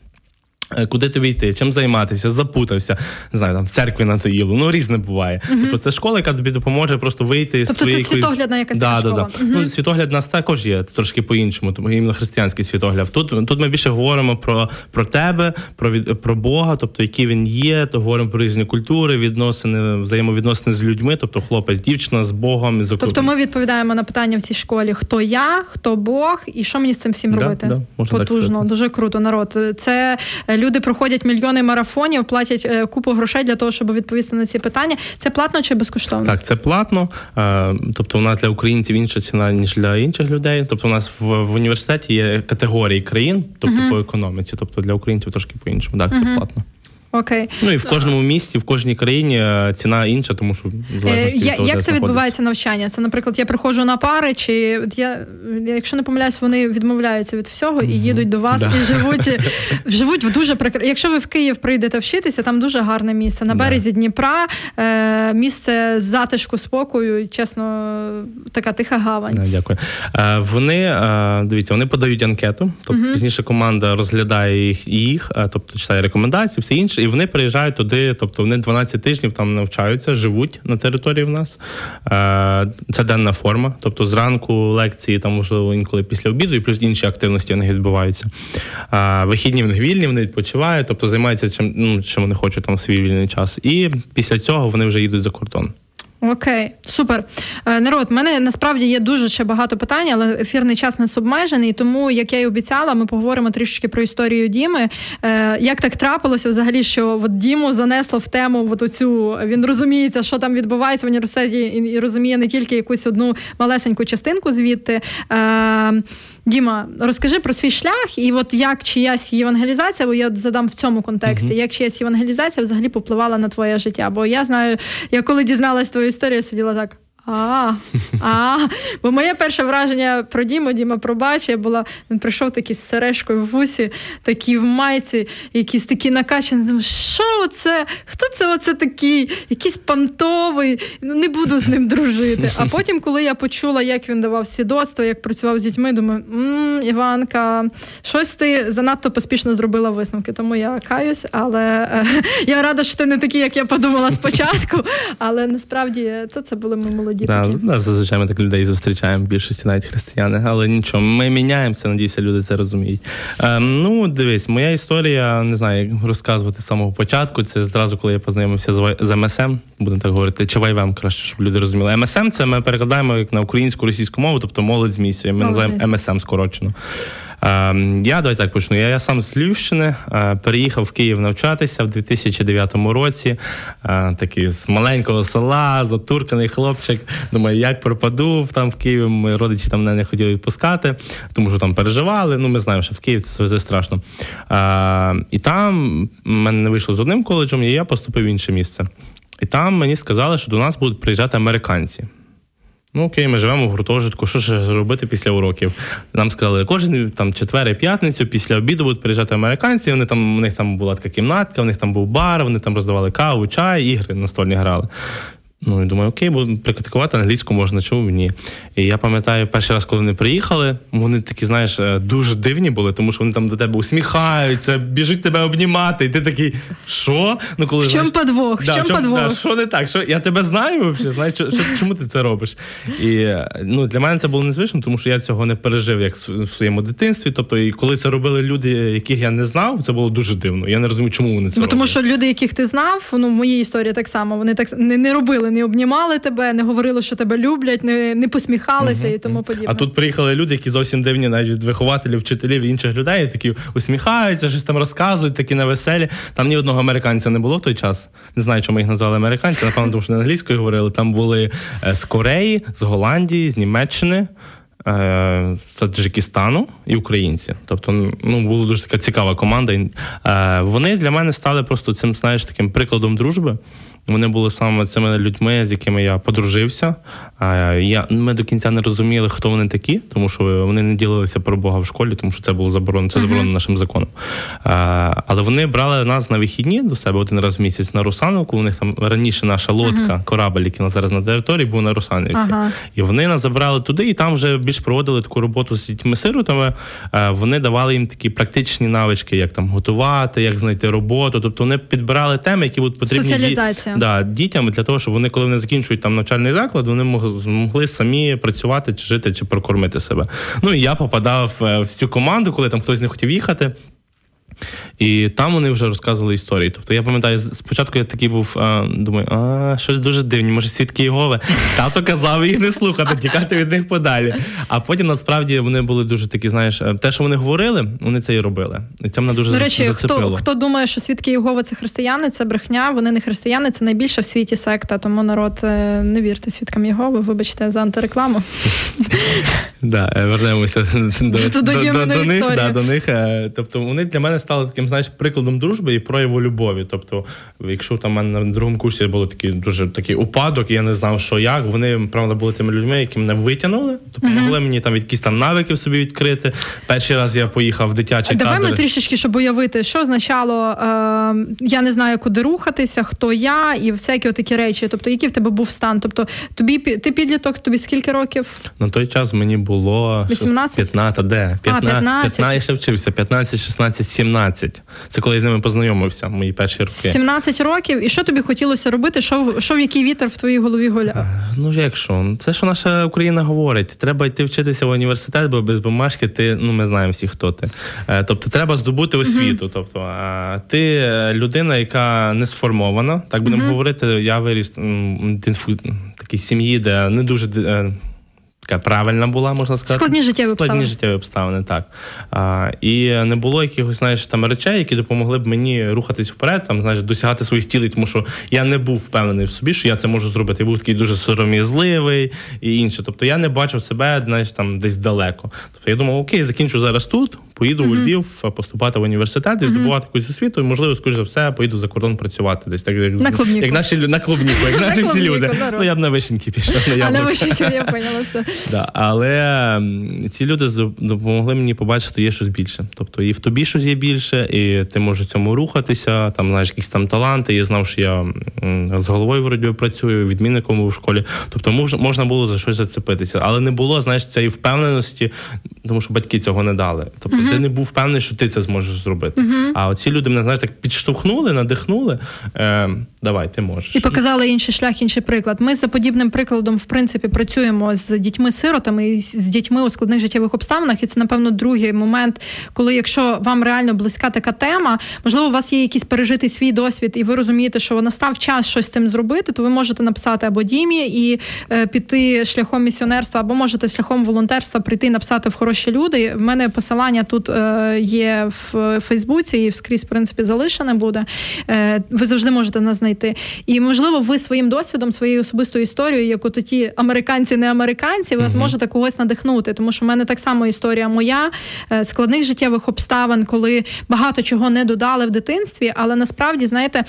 Speaker 3: Е, куди тобі йти, чим займатися, запутався, не знаю, там в церкві на Таїлу, ну різне буває. Uh-huh. Тобто це школа, яка тобі допоможе просто вийти
Speaker 2: з тобто
Speaker 3: своєї...
Speaker 2: Це світоглядна якась да, школа. Да, да.
Speaker 3: Uh-huh. Ну, Світогляд нас також є трошки по-іншому, тому іменно християнський світогляд. Тут тут ми більше говоримо про про тебе, про від, про Бога, тобто який він є, то говоримо про різні культури, відносини, взаємовідносини з людьми, тобто хлопець, дівчина з Богом. З
Speaker 2: тобто ми відповідаємо на питання в цій школі: хто я, хто Бог і що мені з цим всім робити?
Speaker 3: Да,
Speaker 2: Потужно, дуже круто. Народ. Це люди проходять мільйони марафонів, платять е, купу грошей для того, щоб відповісти на ці питання. Це платно чи безкоштовно?
Speaker 3: Так, це платно. Е, тобто, у нас для українців інша ціна ніж для інших людей. Тобто, у нас в, в університеті є категорії країн, тобто uh-huh. по економіці. Тобто для українців трошки по іншому. Так, uh-huh. це платно.
Speaker 2: Окей.
Speaker 3: Ну і в кожному місті, в кожній країні е, ціна інша, тому що
Speaker 2: е, я, як це відбувається навчання? Це, наприклад, я приходжу на пари, чи от я, якщо не помиляюсь, вони відмовляються від всього і їдуть до вас да. і живуть живуть в дуже прекр... Якщо ви в Київ прийдете вчитися, там дуже гарне місце. На березі да. Дніпра е, місце затишку, спокою, чесно, така тиха гавань.
Speaker 3: Да, дякую. Е, вони е, дивіться, вони подають анкету, тобто пізніше команда розглядає їх, їх, тобто читає рекомендації, все інше і вони приїжджають туди, тобто вони 12 тижнів там навчаються, живуть на території в нас. Е, це денна форма. Тобто зранку лекції, там можливо інколи після обіду, і плюс інші активності в них відбуваються. Е, вихідні в них вільні, вони відпочивають, тобто займаються чим, ну, чим вони хочуть там свій вільний час. І після цього вони вже їдуть за кордон.
Speaker 2: Окей, супер. Е, народ, в мене насправді є дуже ще багато питань, але ефірний час не обмежений. Тому, як я й обіцяла, ми поговоримо трішки про історію Діми. Е, як так трапилося взагалі, що от Діму занесло в тему от оцю, він розуміється, що там відбувається в університеті, і розуміє не тільки якусь одну малесеньку частинку звідти. Діма, розкажи про свій шлях, і от як чиясь євангелізація, бо я задам в цьому контексті, uh-huh. як чиясь євангелізація взагалі попливала на твоє життя? Бо я знаю, я коли дізналась твою історію, сиділа так. А, а, бо моє перше враження про Діму, Діма пробачив, була, він прийшов такий з сережкою в вусі, такий в майці, якийсь такий накачаний. Що це? Хто це оце такий? Якийсь пантовий, ну не буду з ним дружити. А потім, коли я почула, як він давав свідоцтво, як працював з дітьми, думаю, м Іванка, щось ти занадто поспішно зробила висновки. Тому я каюсь, але е, я рада, що ти не такий, як я подумала спочатку. Але насправді то це були ми молоді молоді.
Speaker 3: Да, да, зазвичай ми так людей зустрічаємо в більшості навіть християни, але нічого, ми міняємося, надіюся, люди це розуміють. Ем, ну, дивись, моя історія, не знаю, як розказувати з самого початку. Це зразу, коли я познайомився з, з МСМ, будемо так говорити, чи ВайВМ, краще, щоб люди розуміли. МСМ це ми перекладаємо як на українську російську мову, тобто молодь з місією. Ми називаємо МСМ скорочено. Ем, я давай так почну. Я, я сам з Львівщини, е, переїхав в Київ навчатися в 2009 році. Е, такий з маленького села, затурканий хлопчик. Думаю, як пропаду там в Києві. Мої родичі там мене не хотіли відпускати, тому що там переживали. Ну, ми знаємо, що в Києві це завжди страшно. Е, і там мене не вийшло з одним коледжем, і я поступив в інше місце. І там мені сказали, що до нас будуть приїжджати американці. Ну окей, ми живемо в гуртожитку. Що ж робити після уроків? Нам сказали, кожен там четвер і п'ятницю після обіду будуть приїжджати американці. Вони там у них там була така кімнатка, у них там був бар, вони там роздавали каву, чай, ігри настольні грали. Ну і думаю, окей, буду практикувати англійську можна, чому ні. І я пам'ятаю, перший раз, коли вони приїхали, вони такі, знаєш, е, дуже дивні були, тому що вони там до тебе усміхаються, біжуть тебе обнімати, і ти такий, що?
Speaker 2: Ну, коли, В чому подвох? В чому подвох?
Speaker 3: Да, що не так? Що, Я тебе знаю взагалі, знаю, що, чому ти це робиш? І е, ну, для мене це було незвично, тому що я цього не пережив як в своєму дитинстві. Тобто, і коли це робили люди, яких я не знав, це було дуже дивно. Я не розумію, чому вони це
Speaker 2: ну,
Speaker 3: роблять.
Speaker 2: Тому що люди, яких ти знав, ну в моїй історії так само, вони так не, не робили не обнімали тебе, не говорили, що тебе люблять, не не посміхалися угу. і тому подібне.
Speaker 3: А тут приїхали люди, які зовсім дивні, навіть від вихователів, вчителів і інших людей, такі усміхаються, щось там розказують, такі на веселі. Там ні одного американця не було в той час. Не знаю, чому їх назвали американці. Напевно, тому що не англійською говорили. Там були е, з Кореї, з Голландії, з Німеччини. Е, Таджикистану і українці. Тобто, ну була дуже така цікава команда. Е, вони для мене стали просто цим, знаєш, таким прикладом дружби. Вони були саме цими людьми, з якими я подружився. Я, Ми до кінця не розуміли, хто вони такі, тому що вони не ділилися про Бога в школі, тому що це було заборонено, це заборонено uh-huh. нашим законом. Але вони брали нас на вихідні до себе один раз в місяць на Русановку. У них там раніше наша лодка, uh-huh. корабель, який зараз на території, був на Русанівці. Uh-huh. І вони нас забрали туди, і там вже більш проводили таку роботу з дітьми-сиротами. Вони давали їм такі практичні навички, як там готувати, як знайти роботу. Тобто вони підбирали теми, які будуть потрібні.
Speaker 2: Соціалізація
Speaker 3: да, дітям для того, щоб вони, коли вони закінчують там навчальний заклад, вони могли самі працювати чи жити, чи прокормити себе. Ну і я попадав е, в цю команду, коли там хтось не хотів їхати. І там вони вже розказували історії. Тобто я пам'ятаю, спочатку я такий був, а, думаю, а щось дуже дивні, може свідки Єгови. Тато казав їх не слухати, тікати від них подалі. А потім насправді вони були дуже такі, знаєш, е, те, що вони говорили, вони це і робили. І це мене дуже
Speaker 2: До речі,
Speaker 3: зацепило.
Speaker 2: Хто хто думає, що свідки Єгови це християни, це брехня, вони не християни, це найбільша в світі секта. Тому народ е, не вірте свідкам Єгови, вибачте за антирекламу.
Speaker 3: Да, е, вернемося до них. Тобто вони для мене стали таким, знаєш, прикладом дружби і прояву любові. Тобто, якщо там на другому курсі було такий дуже такий упадок, я не знав, що як. Вони правда були тими людьми, які мене витягнули, допомогли мені там якісь там навики собі відкрити. Перший раз я поїхав в дитячий
Speaker 2: Давай
Speaker 3: табір.
Speaker 2: ми трішечки, щоб уявити, що означало е, я не знаю, куди рухатися, хто я, і всякі такі речі. Тобто, який в тебе був стан? Тобто, тобі ти підліток, тобі скільки років?
Speaker 3: На той час мені було
Speaker 2: 18?
Speaker 3: 15, де? 15,
Speaker 2: а, 15.
Speaker 3: 15 я ще вчився, 15, 16, 17. Це коли я з ними познайомився, мої перші роки.
Speaker 2: 17 років. І що тобі хотілося робити? Що що в який вітер в твоїй голові гуляв? Е,
Speaker 3: ну як що? Це що наша Україна говорить. Треба йти вчитися в університет, бо без бумажки ти ну ми знаємо всі, хто ти. Е, тобто треба здобути освіту. Uh-huh. Тобто, ти е, людина, яка не сформована, так будемо uh-huh. говорити. Я виріс такій сім'ї, де не дуже така правильна була, можна сказати.
Speaker 2: Складні життєві
Speaker 3: обставини. Складні життєві обставини, так. А, І не було якихось знаєш, там речей, які допомогли б мені рухатись вперед, там, знаєш, досягати своїх цілей, тому що я не був впевнений в собі, що я це можу зробити. Я був такий дуже сором'язливий і інше. Тобто я не бачив себе знаєш, там десь далеко. Тобто я думав, окей, закінчу зараз тут, поїду mm-hmm. у Львів поступати в університет і здобувати якусь освіту, і можливо, скоріш за все, поїду за кордон працювати десь так, як
Speaker 2: на клубніку.
Speaker 3: як наші на клубніку, як наші всі люди. Ну я б на вишеньки пішов.
Speaker 2: А на вишеньки я поняла все.
Speaker 3: Да, Але ці люди допомогли мені побачити, є щось більше. Тобто і в тобі щось є більше, і ти можеш цьому рухатися. Там знаєш якісь там таланти. Я знав, що я з головою вроді працюю, відмінником в школі. Тобто можна було за щось зацепитися, але не було знаєш цієї впевненості, тому що батьки цього не дали. Тобто uh-huh. ти не був впевнений, що ти це зможеш зробити. Uh-huh. А оці люди мене знаєш, так підштовхнули, надихнули. Е, Давай, ти можеш
Speaker 2: і показали інший шлях, інший приклад. Ми за подібним прикладом, в принципі, працюємо з дітьми-сиротами і з дітьми у складних життєвих обставинах. І це, напевно, другий момент, коли якщо вам реально близька така тема, можливо, у вас є якийсь пережитий свій досвід, і ви розумієте, що настав час щось з цим зробити, то ви можете написати або Дімі і е, піти шляхом місіонерства, або можете шляхом волонтерства прийти і написати в хороші люди. В мене посилання тут е, є в Фейсбуці і скрізь в принципі залишене буде. Е, ви завжди можете нас знайти. І можливо, ви своїм досвідом, своєю особистою історією, як от ті американці, не американці, ви зможете когось надихнути. Тому що в мене так само історія моя складних життєвих обставин, коли багато чого не додали в дитинстві, але насправді знаєте,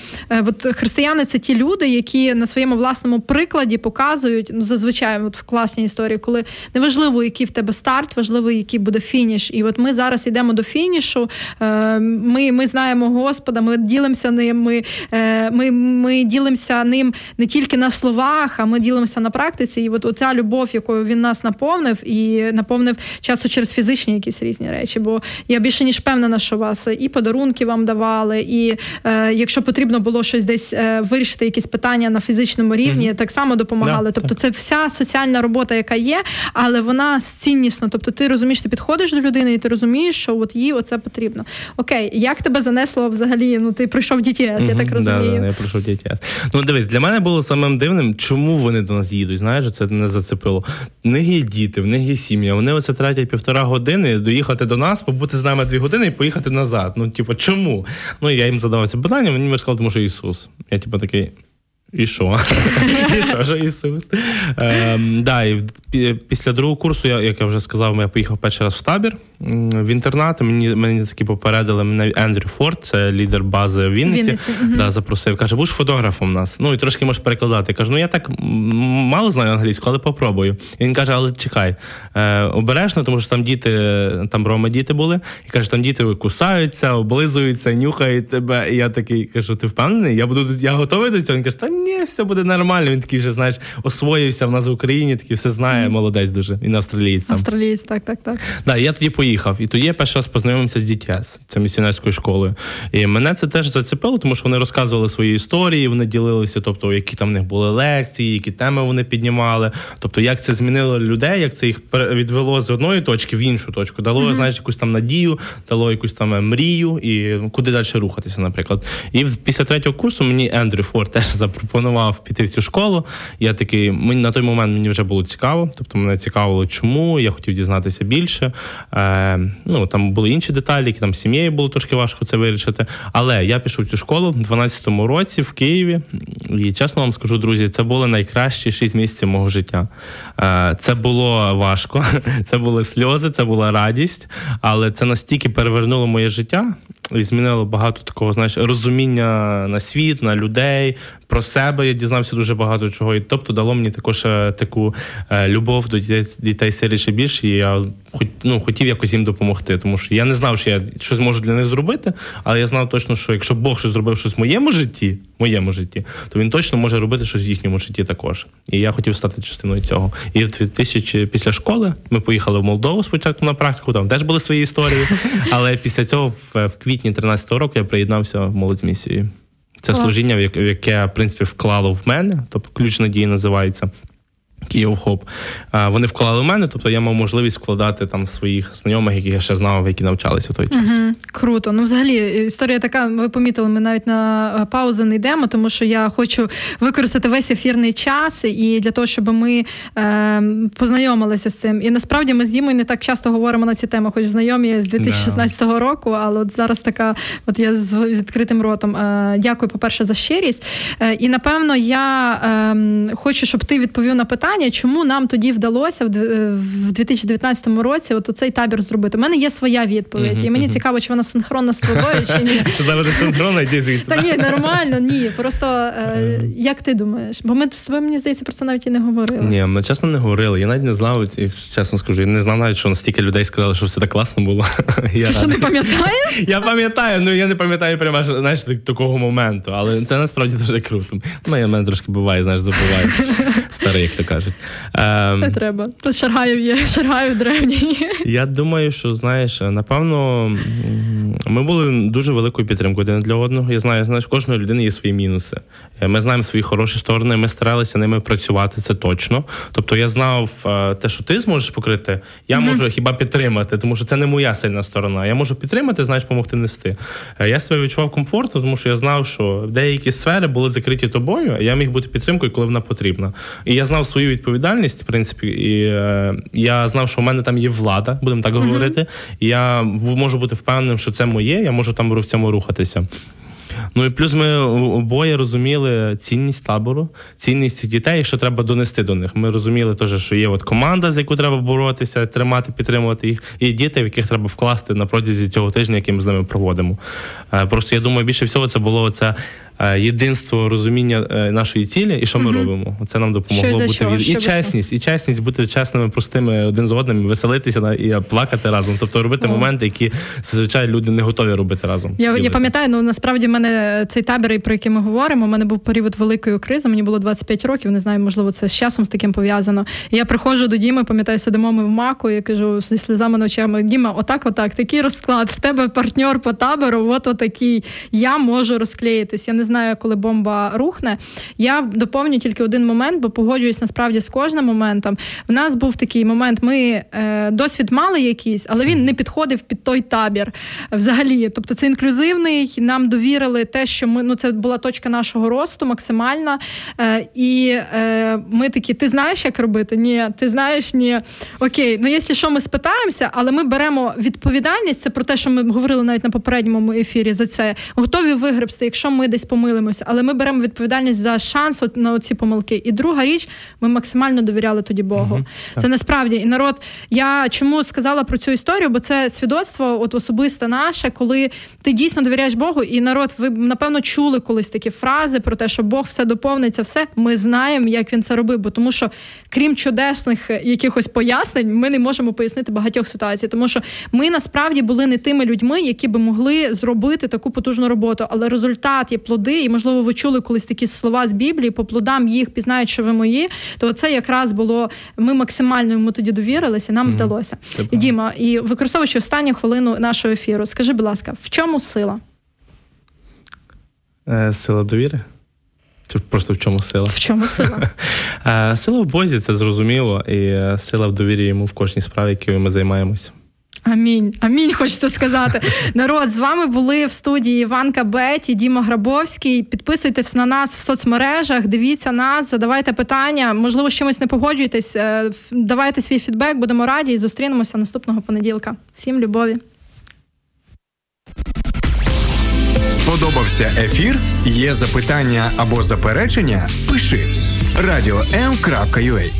Speaker 2: от християни це ті люди, які на своєму власному прикладі показують ну зазвичай от в класній історії, коли неважливо, який в тебе старт, важливо, який буде фініш. І от ми зараз йдемо до фінішу. Е, ми ми знаємо Господа, ми ділимося ним. Ми, е, ми, ми ділимося ним не тільки на словах, а ми ділимося на практиці. І от оця любов, якою він нас наповнив, і наповнив часто через фізичні якісь різні речі. Бо я більше ніж впевнена, що вас і подарунки вам давали, і е, якщо потрібно було щось десь вирішити, якісь питання на фізичному рівні, mm-hmm. так само допомагали. Yeah, тобто, так. це вся соціальна робота, яка є, але вона ціннісно. Тобто, ти розумієш, ти підходиш до людини, і ти розумієш, що от їй оце потрібно. Окей, як тебе занесло взагалі? Ну ти пройшов DTS, mm-hmm. я так розумію.
Speaker 3: Да, да, Я пройшов DTS. Ну дивись, для мене було самим дивним, чому вони до нас їдуть. Знаєш, це не зацепило. В них є діти, в них є сім'я. Вони оце тратять півтора години доїхати до нас, побути з нами дві години і поїхати назад. Ну, типу, чому? Ну я їм задавав це питання, мені сказали, тому що Ісус. Я типу такий. І що? І що ж Ісус? Ем, да, і Після другого курсу, я, як я вже сказав, я поїхав перший раз в табір в інтернат. Мені мені таки попередили мене Ендрю Форд, це лідер бази в Вінниці. Вінниці. Да, запросив. Каже, будеш фотографом у нас. Ну і трошки можеш перекладати. Я кажу, ну я так мало знаю англійську, але попробую. І Він каже, але чекай, е, обережно, тому що там діти, там рома діти були, і каже, там діти кусаються, облизуються, нюхають тебе. І я такий кажу, ти впевнений? Я буду я готовий до цього. Він каже, та ні, все буде нормально. Він такий вже знаєш, освоївся в нас в Україні, такий все знає, молодець дуже. Він австралієць.
Speaker 2: Австралієць, так, так, так.
Speaker 3: Да, Я тоді поїхав. І тоді я перший раз познайомився з DTS, це місіонерською школою. І мене це теж зацепило, тому що вони розказували свої історії, вони ділилися, тобто, які там в них були лекції, які теми вони піднімали. Тобто, як це змінило людей, як це їх відвело з одної точки в іншу точку, дало mm-hmm. знаєш, якусь там надію, дало якусь там мрію і куди далі рухатися, наприклад. І після третього курсу мені Ендрю Форд теж запропонував піти в цю школу. Я такий, мені на той момент мені вже було цікаво, тобто мене цікавило, чому я хотів дізнатися більше. Е, Ну там були інші деталі, які там з сім'єю було трошки важко це вирішити. Але я пішов в цю школу в 12-му році в Києві, і чесно вам скажу, друзі, це були найкращі 6 місяців мого життя. Е, це було важко, це були сльози, це була радість, але це настільки перевернуло моє життя і змінило багато такого, знаєш, розуміння на світ, на людей. Про себе я дізнався дуже багато чого. І тобто дало мені також е, таку е, любов до дітей дітей сиріше більше. І я хоч ну хотів якось їм допомогти, тому що я не знав, що я щось можу для них зробити, але я знав точно, що якщо Бог щось зробив щось в моєму житті, моєму житті, то він точно може робити щось в їхньому житті також. І я хотів стати частиною цього. І в 2000, після школи ми поїхали в Молдову спочатку на практику. Там теж були свої історії. Але після цього, в, в квітні 13-го року, я приєднався в молодь з місією. Це Клас. служіння, в яке в принципі вклало в мене, тобто ключ надії називається. Київ Хоп. Вони вклали в мене, тобто я мав можливість вкладати там своїх знайомих, яких я ще знав, які навчалися в той час. Угу,
Speaker 2: Круто. Ну, взагалі, історія така. Ви помітили, ми навіть на е, паузу не йдемо, тому що я хочу використати весь ефірний час і для того, щоб ми е, познайомилися з цим. І насправді ми з Дімою не так часто говоримо на ці теми, хоч знайомі з 2016 yeah. року. Але от зараз така, от я з відкритим ротом. Е, дякую, по-перше, за щирість. Е, і напевно я ем, хочу, щоб ти відповів на питання питання, чому нам тоді вдалося в 2019 році от цей табір зробити. У мене є своя відповідь, і мені цікаво, чи вона синхронна з тобою, чи ні.
Speaker 3: Що зараз синхронна, йди звідси.
Speaker 2: Та ні, нормально, ні. Просто е, як ти думаєш? Бо ми з тобою, мені здається, про це навіть і не говорили.
Speaker 3: Ні, ми чесно не говорили. Я навіть не знав, чесно скажу, я не знав навіть, що настільки людей сказали, що все так класно було.
Speaker 2: Ти що не пам'ятаєш?
Speaker 3: Я пам'ятаю, ну я не пам'ятаю прямо знаєш, такого моменту, але це насправді дуже круто. Ну, мене трошки буває, знаєш, забуваю. Старий, як то кажуть.
Speaker 2: Ем, Не треба. Тут Шаргаєв є, Шаргаєв древній.
Speaker 3: Я думаю, що знаєш, напевно, ми були дуже великою підтримкою один для одного. Я знаю, знаєш, кожної людини є свої мінуси. Е, ми знаємо свої хороші сторони, ми старалися ними працювати, це точно. Тобто я знав е, те, що ти зможеш покрити, я mm-hmm. можу хіба підтримати, тому що це не моя сильна сторона. Я можу підтримати, знаєш, допомогти нести. Е, я себе відчував комфортно, тому що я знав, що деякі сфери були закриті тобою, а я міг бути підтримкою, коли вона потрібна. І я знав свою відповідальність, в принципі, і е, я знав, що в мене там є влада, будемо так говорити. І я можу бути впевненим, що це моє, я можу там в цьому рухатися. Ну і плюс ми обоє розуміли цінність табору, цінність дітей, що треба донести до них. Ми розуміли теж, що є от команда, з якою треба боротися, тримати, підтримувати їх, і діти, в яких треба вкласти на протязі цього тижня, який ми з ними проводимо. Е, Просто я думаю, більше всього це було це. Єдинство розуміння е, нашої цілі і що ми робимо. Це нам допомогло бути
Speaker 2: чого,
Speaker 3: від... і чесність, і чесність бути чесними, простими один з одним, веселитися і плакати разом. Тобто робити
Speaker 2: О.
Speaker 3: моменти, які зазвичай люди не готові робити разом.
Speaker 2: Я, я пам'ятаю, ну насправді в мене цей табір, про який ми говоримо. У мене був період великої кризи. Мені було 25 років. Не знаю, можливо, це з часом з таким пов'язано. І я приходжу до Діми, пам'ятаю, сидимо ми в маку. Я кажу зі сльозами на очами: Діма, отак, отак, такий розклад. В тебе партнер по табору, от отакий. Я можу розклеїтись. Я не знаю, коли бомба рухне. Я доповню тільки один момент, бо погоджуюсь насправді з кожним моментом. В нас був такий момент. Ми е, досвід мали якийсь, але він не підходив під той табір взагалі. Тобто це інклюзивний. Нам довірили те, що ми ну це була точка нашого росту максимальна. Е, і е, ми такі: ти знаєш, як робити? Ні, ти знаєш, ні. Окей, ну якщо що, ми спитаємося, але ми беремо відповідальність. Це про те, що ми говорили навіть на попередньому ефірі. За це готові вигребсти, якщо ми десь помилимося, але ми беремо відповідальність за шанс от на ці помилки. І друга річ, ми максимально довіряли тоді Богу. Це насправді і народ. Я чому сказала про цю історію? Бо це свідоцтво, от особисте наше, коли ти дійсно довіряєш Богу, і народ, ви напевно чули колись такі фрази про те, що Бог все доповниться, все ми знаємо, як він це робив. Бо тому, що крім чудесних якихось пояснень, ми не можемо пояснити багатьох ситуацій, тому що ми насправді були не тими людьми, які би могли зробити таку потужну роботу. Але результат є плоди, і можливо, ви чули колись такі слова з Біблії, по плодам їх пізнають, що ви мої. То це якраз було. Ми максимально йому тоді довірилися, нам вдалося.
Speaker 3: Це
Speaker 2: Діма, і використовуючи останню хвилину нашого ефіру, скажи, будь ласка, в чому сила?
Speaker 3: Е, Сила довіри? Чи просто в чому сила?
Speaker 2: В чому сила?
Speaker 3: Е, Сила в Бозі, це зрозуміло, і е, сила в довірі йому в кожній справі, якою ми займаємося.
Speaker 2: Амінь. Амінь, хочеться сказати. Народ, з вами були в студії Іванка Беті, Діма Грабовський. Підписуйтесь на нас в соцмережах, дивіться нас, задавайте питання. Можливо, з чимось не погоджуєтесь. е, Давайте свій фідбек, будемо раді і зустрінемося наступного понеділка. Всім любові.
Speaker 1: Сподобався ефір? Є запитання або заперечення? Пиши радіом.ua